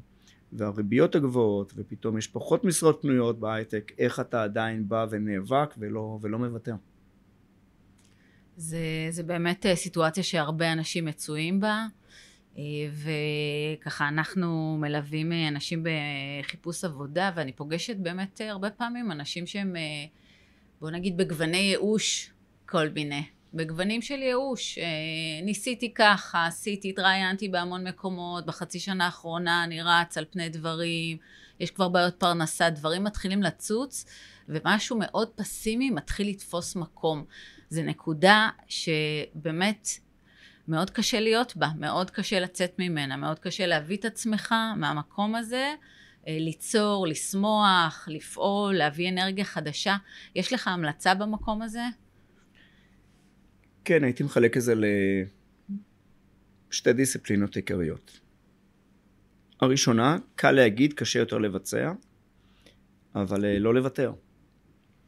והריביות הגבוהות ופתאום יש פחות משרות פנויות בהייטק איך אתה עדיין בא ונאבק ולא, ולא מוותר. זה, זה באמת אה, סיטואציה שהרבה אנשים מצויים בה אה, וככה אנחנו מלווים אה, אנשים בחיפוש עבודה ואני פוגשת באמת הרבה פעמים אנשים שהם בוא נגיד בגווני ייאוש כל מיני בגוונים של ייאוש. אה, ניסיתי ככה, עשיתי, התראיינתי בהמון מקומות, בחצי שנה האחרונה אני רץ על פני דברים, יש כבר בעיות פרנסה, דברים מתחילים לצוץ, ומשהו מאוד פסימי מתחיל לתפוס מקום. זו נקודה שבאמת מאוד קשה להיות בה, מאוד קשה לצאת ממנה, מאוד קשה להביא את עצמך מהמקום הזה. אה, ליצור, לשמוח, לפעול, להביא אנרגיה חדשה. יש לך המלצה במקום הזה? כן, הייתי מחלק את זה לשתי דיסציפלינות עיקריות. הראשונה, קל להגיד, קשה יותר לבצע, אבל אה, לא לוותר.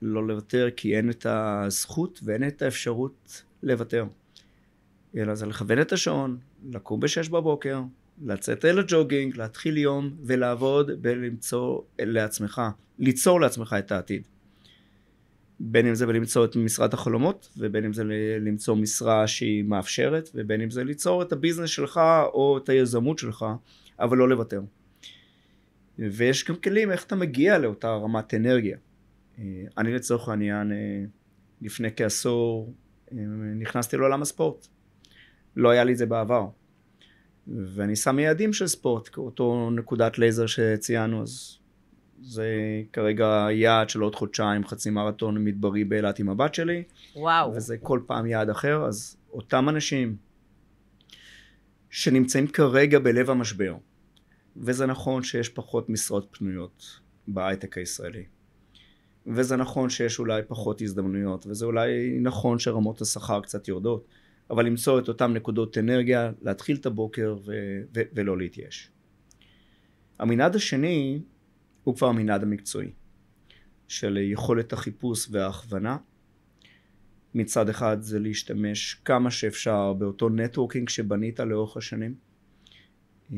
לא לוותר כי אין את הזכות ואין את האפשרות לוותר. אלא זה לכוון את השעון, לקום בשש בבוקר, לצאת אל הג'וגינג, להתחיל יום ולעבוד ולמצוא לעצמך, ליצור לעצמך את העתיד. בין אם זה למצוא את משרת החלומות, ובין אם זה למצוא משרה שהיא מאפשרת, ובין אם זה ליצור את הביזנס שלך או את היזמות שלך, אבל לא לוותר. ויש גם כלים איך אתה מגיע לאותה רמת אנרגיה. אה, אני לצורך העניין אה, לפני כעשור אה, נכנסתי לעולם הספורט. לא היה לי את זה בעבר. ואני שם יעדים של ספורט, כאותו נקודת לייזר שציינו, אז זה כרגע יעד של עוד חודשיים, חצי מרתון מדברי באילת עם הבת שלי. וואו. וזה כל פעם יעד אחר, אז אותם אנשים שנמצאים כרגע בלב המשבר, וזה נכון שיש פחות משרות פנויות בהייטק הישראלי. וזה נכון שיש אולי פחות הזדמנויות, וזה אולי נכון שרמות השכר קצת יורדות, אבל למצוא את אותן נקודות אנרגיה, להתחיל את הבוקר ו- ו- ולא להתייאש. המנעד השני הוא כבר המנעד המקצועי, של יכולת החיפוש וההכוונה. מצד אחד זה להשתמש כמה שאפשר באותו networking שבנית לאורך השנים. אה,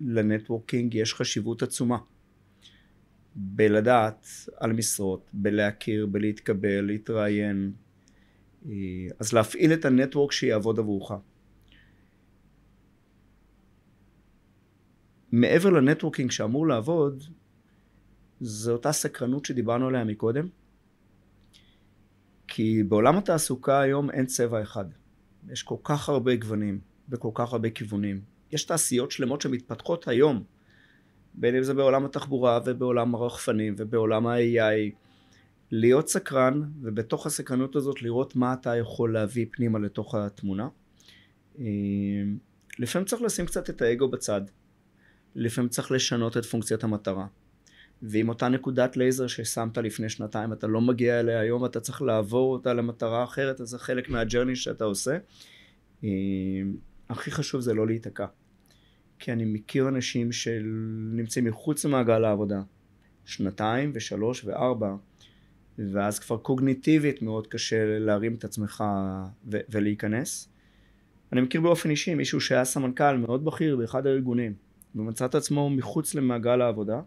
ל networking יש חשיבות עצומה. בלדעת על משרות, בלהכיר, בלהתקבל, להתראיין. אה, אז להפעיל את ה network שיעבוד עבורך. מעבר לנטוורקינג שאמור לעבוד, זה אותה סקרנות שדיברנו עליה מקודם. כי בעולם התעסוקה היום אין צבע אחד. יש כל כך הרבה גוונים וכל כך הרבה כיוונים. יש תעשיות שלמות שמתפתחות היום, בין אם זה בעולם התחבורה ובעולם הרחפנים ובעולם ה-AI, להיות סקרן ובתוך הסקרנות הזאת לראות מה אתה יכול להביא פנימה לתוך התמונה. אה, לפעמים צריך לשים קצת את האגו בצד, לפעמים צריך לשנות את פונקציית המטרה. ואם אותה נקודת לייזר ששמת לפני שנתיים אתה לא מגיע אליה היום ואתה צריך לעבור אותה למטרה אחרת אז זה חלק מהג'רני שאתה עושה. אה, הכי חשוב זה לא להיתקע. כי אני מכיר אנשים שנמצאים מחוץ למעגל העבודה שנתיים ושלוש וארבע ואז כבר קוגניטיבית מאוד קשה להרים את עצמך ו- ולהיכנס. אני מכיר באופן אישי מישהו שהיה סמנכ"ל מאוד בכיר באחד הארגונים ומצא את עצמו מחוץ למעגל העבודה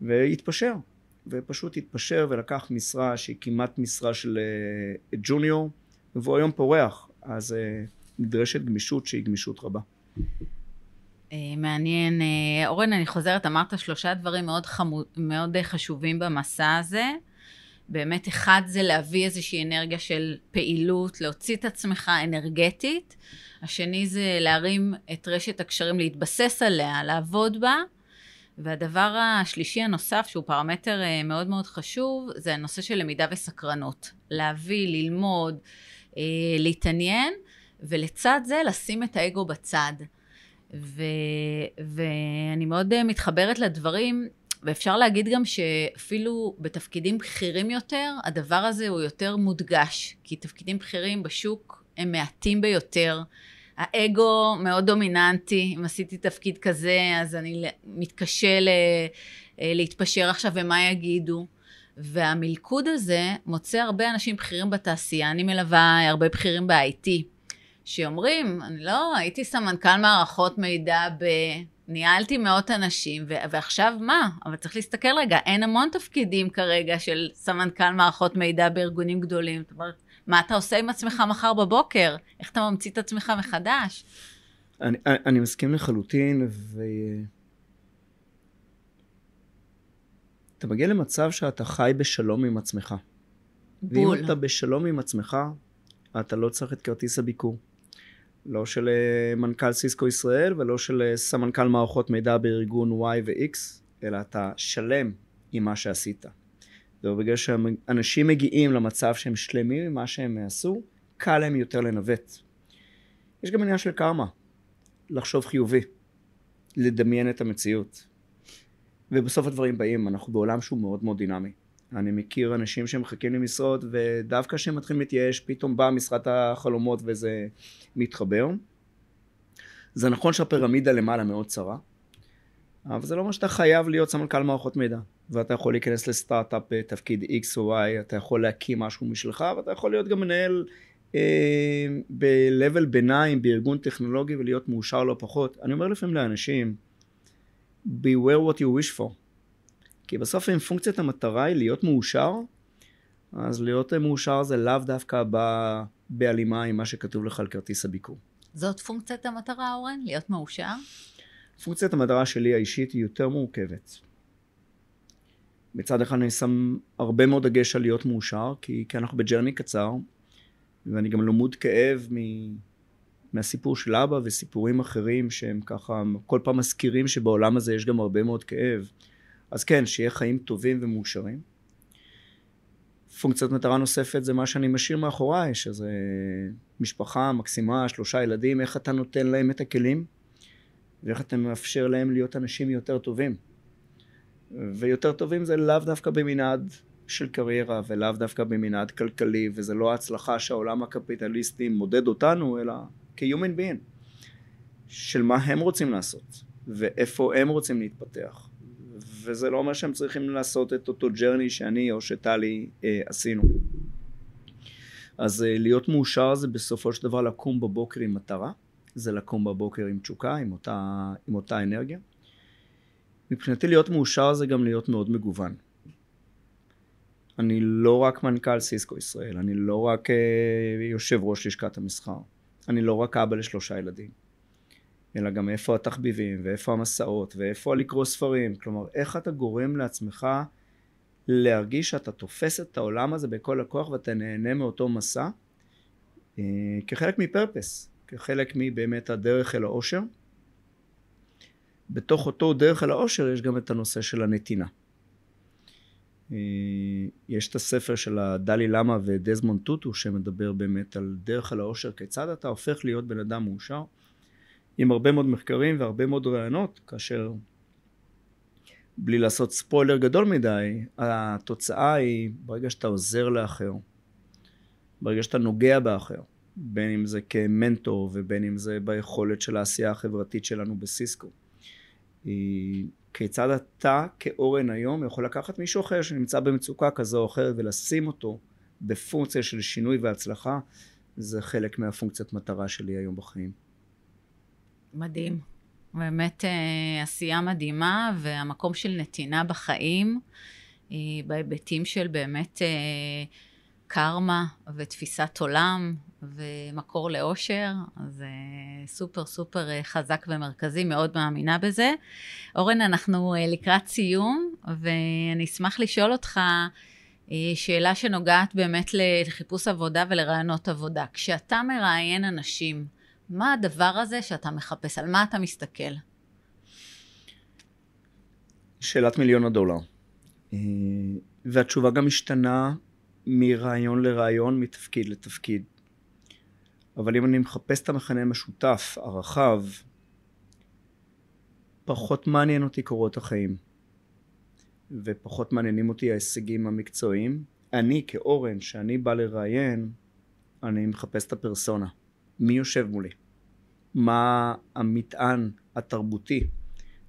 והתפשר ופשוט התפשר ולקח משרה שהיא כמעט משרה של uh, ג'וניור והוא היום פורח אז uh, נדרשת גמישות שהיא גמישות רבה. אה, מעניין. אורן, אני חוזרת, אמרת שלושה דברים מאוד, חמו, מאוד חשובים במסע הזה. באמת, אחד זה להביא איזושהי אנרגיה של פעילות, להוציא את עצמך אנרגטית. השני זה להרים את רשת הקשרים, להתבסס עליה, לעבוד בה. והדבר השלישי הנוסף, שהוא פרמטר אה, מאוד מאוד חשוב, זה הנושא של למידה וסקרנות. להביא, ללמוד, אה, להתעניין, ולצד זה לשים את האגו בצד. ו, ואני מאוד אה, מתחברת לדברים, ואפשר להגיד גם שאפילו בתפקידים בכירים יותר, הדבר הזה הוא יותר מודגש, כי תפקידים בכירים בשוק הם מעטים ביותר. האגו מאוד דומיננטי, אם עשיתי תפקיד כזה, אז אני מתקשה ל, אה, להתפשר עכשיו ומה יגידו. והמלכוד הזה מוצא הרבה אנשים בכירים בתעשייה, אני מלווה הרבה בכירים ב-IT, שאומרים, אני לא, הייתי סמנכ"ל מערכות מידע ב... ניהלתי מאות אנשים, ו- ועכשיו מה? אבל צריך להסתכל רגע, אין המון תפקידים כרגע של סמנכ"ל מערכות מידע בארגונים גדולים. זאת אומרת, מה אתה עושה עם עצמך מחר בבוקר? איך אתה ממציא את עצמך מחדש? אני, אני מסכים לחלוטין, ו... אתה מגיע למצב שאתה חי בשלום עם עצמך. בול. ואם אתה בשלום עם עצמך, אתה לא צריך את כרטיס הביקור. לא של אה, מנכ"ל סיסקו ישראל ולא של אה, סמנכ"ל מערכות מידע בארגון Y ו-X, אלא אתה שלם עם מה שעשית. ובגלל שאנשים מגיעים למצב שהם שלמים עם מה שהם עשו, קל להם יותר לנווט. יש גם עניין של קרמה, לחשוב חיובי, לדמיין את המציאות. ובסוף הדברים באים, אנחנו בעולם שהוא מאוד מאוד דינמי. אני מכיר אנשים שמחכים למשרות ודווקא כשהם מתחילים להתייאש פתאום באה משרת החלומות וזה מתחבר. זה נכון שהפירמידה למעלה מאוד צרה, אבל זה לא אומר שאתה חייב להיות סמנכ"ל מערכות מידע. ואתה יכול להיכנס לסטארט-אפ בתפקיד X או Y, אתה יכול להקים משהו משלך, ואתה יכול להיות גם מנהל אה, ב-level ביניים בארגון טכנולוגי ולהיות מאושר לא פחות. אני אומר לפעמים לאנשים, beware what you wish for. כי בסוף אם פונקציית המטרה היא להיות מאושר, אז להיות מאושר זה לאו דווקא בא בהלימה עם מה שכתוב לך על כרטיס הביקור. זאת פונקציית המטרה, אורן? להיות מאושר? פונקציית המטרה שלי האישית היא יותר מורכבת. מצד אחד אני שם הרבה מאוד דגש על להיות מאושר, כי, כי אנחנו בג'רני קצר, ואני גם למוד כאב מ, מהסיפור של אבא וסיפורים אחרים שהם ככה כל פעם מזכירים שבעולם הזה יש גם הרבה מאוד כאב. אז כן, שיהיה חיים טובים ומאושרים. פונקציית מטרה נוספת זה מה שאני משאיר מאחוריי, שזה משפחה מקסימה, שלושה ילדים, איך אתה נותן להם את הכלים ואיך אתה מאפשר להם להיות אנשים יותר טובים. ויותר טובים זה לאו דווקא במנעד של קריירה ולאו דווקא במנעד כלכלי וזה לא ההצלחה שהעולם הקפיטליסטי מודד אותנו אלא כ-human being של מה הם רוצים לעשות ואיפה הם רוצים להתפתח. וזה לא אומר שהם צריכים לעשות את אותו ג'רני שאני או שטלי אה, עשינו. אז אה, להיות מאושר זה בסופו של דבר לקום בבוקר עם מטרה זה לקום בבוקר עם תשוקה עם אותה, עם אותה אנרגיה מבחינתי להיות מאושר זה גם להיות מאוד מגוון. אני לא רק מנכ"ל סיסקו ישראל, אני לא רק uh, יושב ראש לשכת המסחר, אני לא רק אבא לשלושה ילדים, אלא גם איפה התחביבים, ואיפה המסעות, ואיפה לקרוא ספרים, כלומר איך אתה גורם לעצמך להרגיש שאתה תופס את העולם הזה בכל הכוח ואתה נהנה מאותו מסע uh, כחלק מפרפס, כחלק מבאמת הדרך אל האושר. בתוך אותו דרך אל האושר יש גם את הנושא של הנתינה. אה, יש את הספר של הדלי למה ודזמונד טוטו שמדבר באמת על דרך אל האושר, כיצד אתה הופך להיות בן אדם מאושר, עם הרבה מאוד מחקרים והרבה מאוד רעיונות, כאשר בלי לעשות ספוילר גדול מדי, התוצאה היא ברגע שאתה עוזר לאחר, ברגע שאתה נוגע באחר, בין אם זה כמנטור ובין אם זה ביכולת של העשייה החברתית שלנו בסיסקו. כיצד אתה כאורן היום יכול לקחת מישהו אחר שנמצא במצוקה כזו או אחרת ולשים אותו בפונקציה של שינוי והצלחה זה חלק מהפונקציית מטרה שלי היום בחיים. מדהים. באמת אה, עשייה מדהימה והמקום של נתינה בחיים אה, בהיבטים של באמת אה, קרמה ותפיסת עולם ומקור לאושר, אז uh, סופר סופר uh, חזק ומרכזי, מאוד מאמינה בזה. אורן, אנחנו uh, לקראת סיום, ואני אשמח לשאול אותך שאלה שנוגעת באמת לחיפוש עבודה ולרעיונות עבודה. כשאתה מראיין אנשים, מה הדבר הזה שאתה מחפש? על מה אתה מסתכל? שאלת מיליון הדולר. והתשובה גם משתנה מרעיון לרעיון, מתפקיד לתפקיד. אבל אם אני מחפש את המכנה המשותף הרחב, פחות מעניין אותי קורות החיים, ופחות מעניינים אותי ההישגים המקצועיים. אני כאורן, שאני בא לראיין, אני מחפש את הפרסונה. מי יושב מולי? מה המטען התרבותי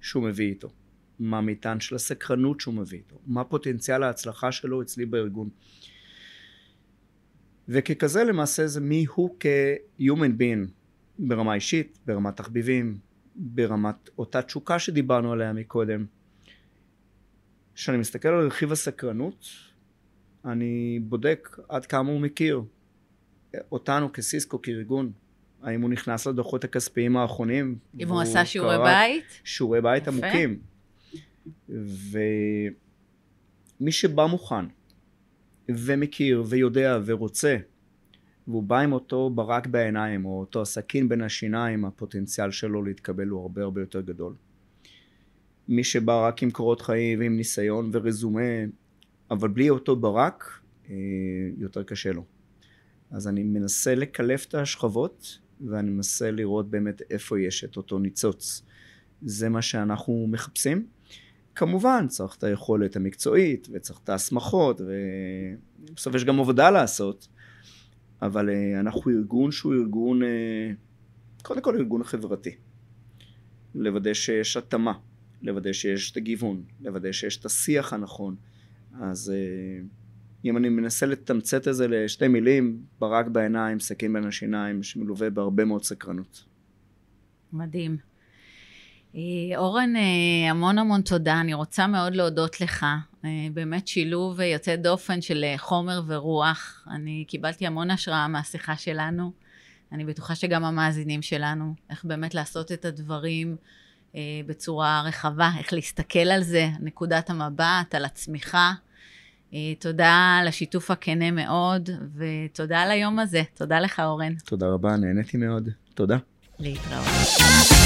שהוא מביא איתו? מה המטען של הסקרנות שהוא מביא איתו? מה פוטנציאל ההצלחה שלו אצלי בארגון? וככזה למעשה זה מי הוא כ-human being ברמה אישית, ברמת תחביבים, ברמת אותה תשוקה שדיברנו עליה מקודם. כשאני מסתכל על רכיב הסקרנות, אני בודק עד כמה הוא מכיר אותנו כסיסקו כארגון. האם הוא נכנס לדוחות הכספיים האחרונים? אם הוא עשה שיעורי בית? שיעורי בית עמוקים. ומי שבא מוכן ומכיר ויודע ורוצה והוא בא עם אותו ברק בעיניים או אותו סכין בין השיניים הפוטנציאל שלו להתקבל הוא הרבה הרבה יותר גדול. מי שבא רק עם קורות חיים ועם ניסיון ורזומה אבל בלי אותו ברק אה, יותר קשה לו. אז אני מנסה לקלף את השכבות ואני מנסה לראות באמת איפה יש את אותו ניצוץ. זה מה שאנחנו מחפשים. כמובן צריך את היכולת המקצועית וצריך את ההסמכות ובסוף יש גם עבודה לעשות אבל uh, אנחנו ארגון שהוא ארגון uh, קודם כל ארגון חברתי לוודא שיש התאמה לוודא שיש את הגיוון, לוודא שיש את השיח הנכון. אז אה, אם אני מנסה לתמצת את זה לשתי מילים, ברק בעיניים, סכין בין השיניים, שמלווה בהרבה מאוד סקרנות. מדהים. אה, אורן, אה, המון המון תודה. אני רוצה מאוד להודות לך. באמת שילוב יוצא דופן של חומר ורוח. אני קיבלתי המון השראה מהשיחה שלנו. אני בטוחה שגם המאזינים שלנו, איך באמת לעשות את הדברים אה, בצורה רחבה, איך להסתכל על זה, נקודת המבט, על הצמיחה. אה, תודה על השיתוף הכנה מאוד, ותודה על היום הזה. תודה לך, אורן. תודה רבה, נהניתי מאוד. תודה. להתראות.